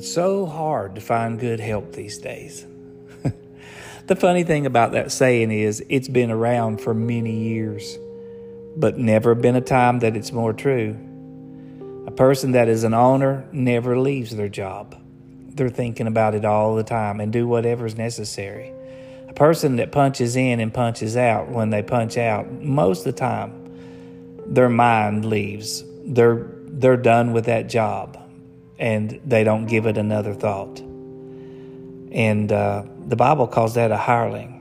It's so hard to find good help these days. the funny thing about that saying is it's been around for many years, but never been a time that it's more true. A person that is an owner never leaves their job. They're thinking about it all the time and do whatever is necessary. A person that punches in and punches out when they punch out, most of the time, their mind leaves. They're they're done with that job and they don't give it another thought. And uh, the Bible calls that a hireling.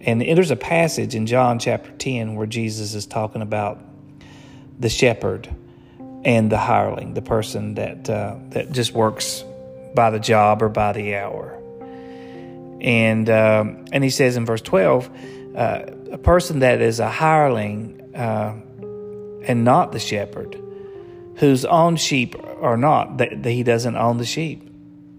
And there's a passage in John chapter 10 where Jesus is talking about the shepherd and the hireling, the person that, uh, that just works by the job or by the hour. And, um, and he says in verse 12, uh, a person that is a hireling uh, and not the shepherd, whose own sheep are not, that, he doesn't own the sheep.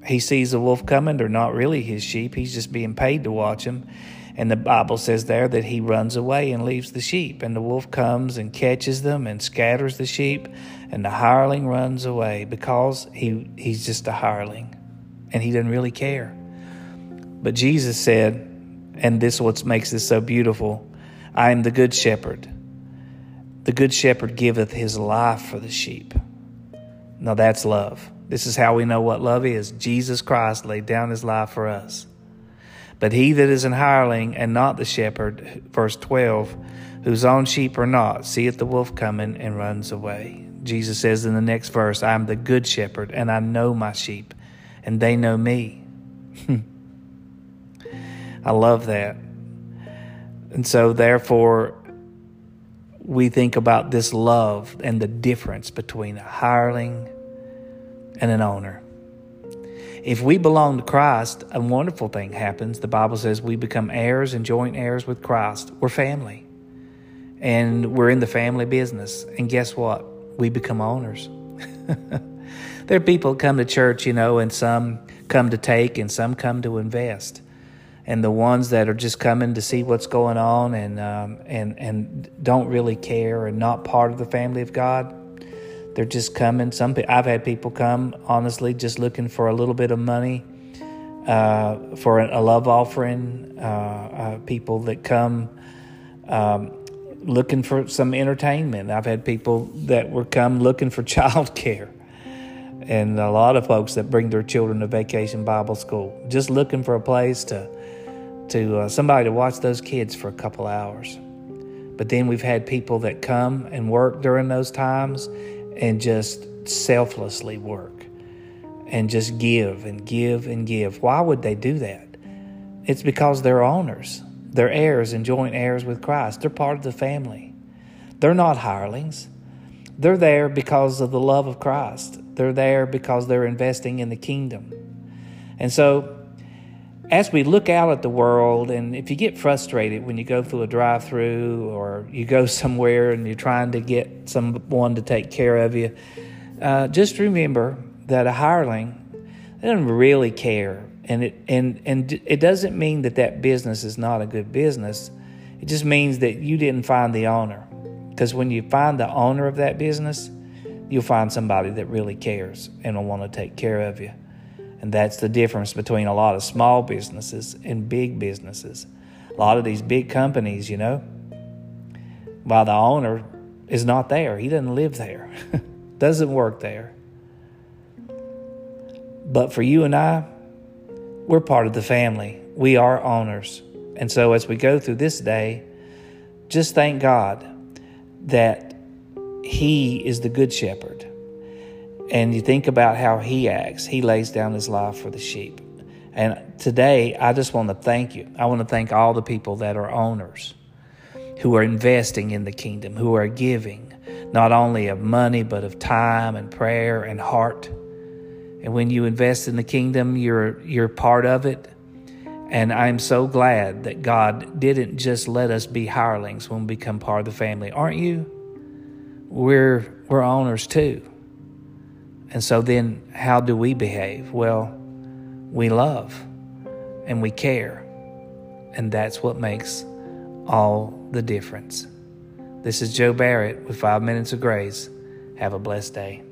He sees a wolf coming, they're not really his sheep. He's just being paid to watch them. And the Bible says there that he runs away and leaves the sheep. And the wolf comes and catches them and scatters the sheep. And the hireling runs away because he, he's just a hireling and he doesn't really care. But Jesus said, and this is what makes this so beautiful I am the good shepherd. The good shepherd giveth his life for the sheep. Now that's love. This is how we know what love is. Jesus Christ laid down his life for us. But he that is an hireling and not the shepherd, verse 12, whose own sheep are not, seeth the wolf coming and runs away. Jesus says in the next verse, I am the good shepherd, and I know my sheep, and they know me. I love that. And so, therefore, we think about this love and the difference between a hireling and an owner. If we belong to Christ, a wonderful thing happens. The Bible says we become heirs and joint heirs with Christ. We're family. And we're in the family business. And guess what? We become owners. there are people come to church, you know, and some come to take and some come to invest and the ones that are just coming to see what's going on and um, and and don't really care and not part of the family of God. They're just coming. Some I've had people come honestly just looking for a little bit of money uh, for a love offering. Uh, uh, people that come um, looking for some entertainment. I've had people that were come looking for child care and a lot of folks that bring their children to vacation Bible school, just looking for a place to to uh, somebody to watch those kids for a couple hours. But then we've had people that come and work during those times and just selflessly work and just give and give and give. Why would they do that? It's because they're owners, they're heirs and joint heirs with Christ. They're part of the family. They're not hirelings. They're there because of the love of Christ. They're there because they're investing in the kingdom. And so as we look out at the world, and if you get frustrated when you go through a drive through or you go somewhere and you're trying to get someone to take care of you, uh, just remember that a hireling doesn't really care. And it, and, and it doesn't mean that that business is not a good business. It just means that you didn't find the owner. Because when you find the owner of that business, you'll find somebody that really cares and will want to take care of you. And that's the difference between a lot of small businesses and big businesses. A lot of these big companies, you know, while the owner is not there, he doesn't live there, doesn't work there. But for you and I, we're part of the family. We are owners. And so as we go through this day, just thank God that He is the Good Shepherd and you think about how he acts. He lays down his life for the sheep. And today, I just want to thank you. I want to thank all the people that are owners who are investing in the kingdom, who are giving not only of money, but of time and prayer and heart. And when you invest in the kingdom, you're, you're part of it. And I'm so glad that God didn't just let us be hirelings when we become part of the family. Aren't you? We're, we're owners too. And so then, how do we behave? Well, we love and we care. And that's what makes all the difference. This is Joe Barrett with Five Minutes of Grace. Have a blessed day.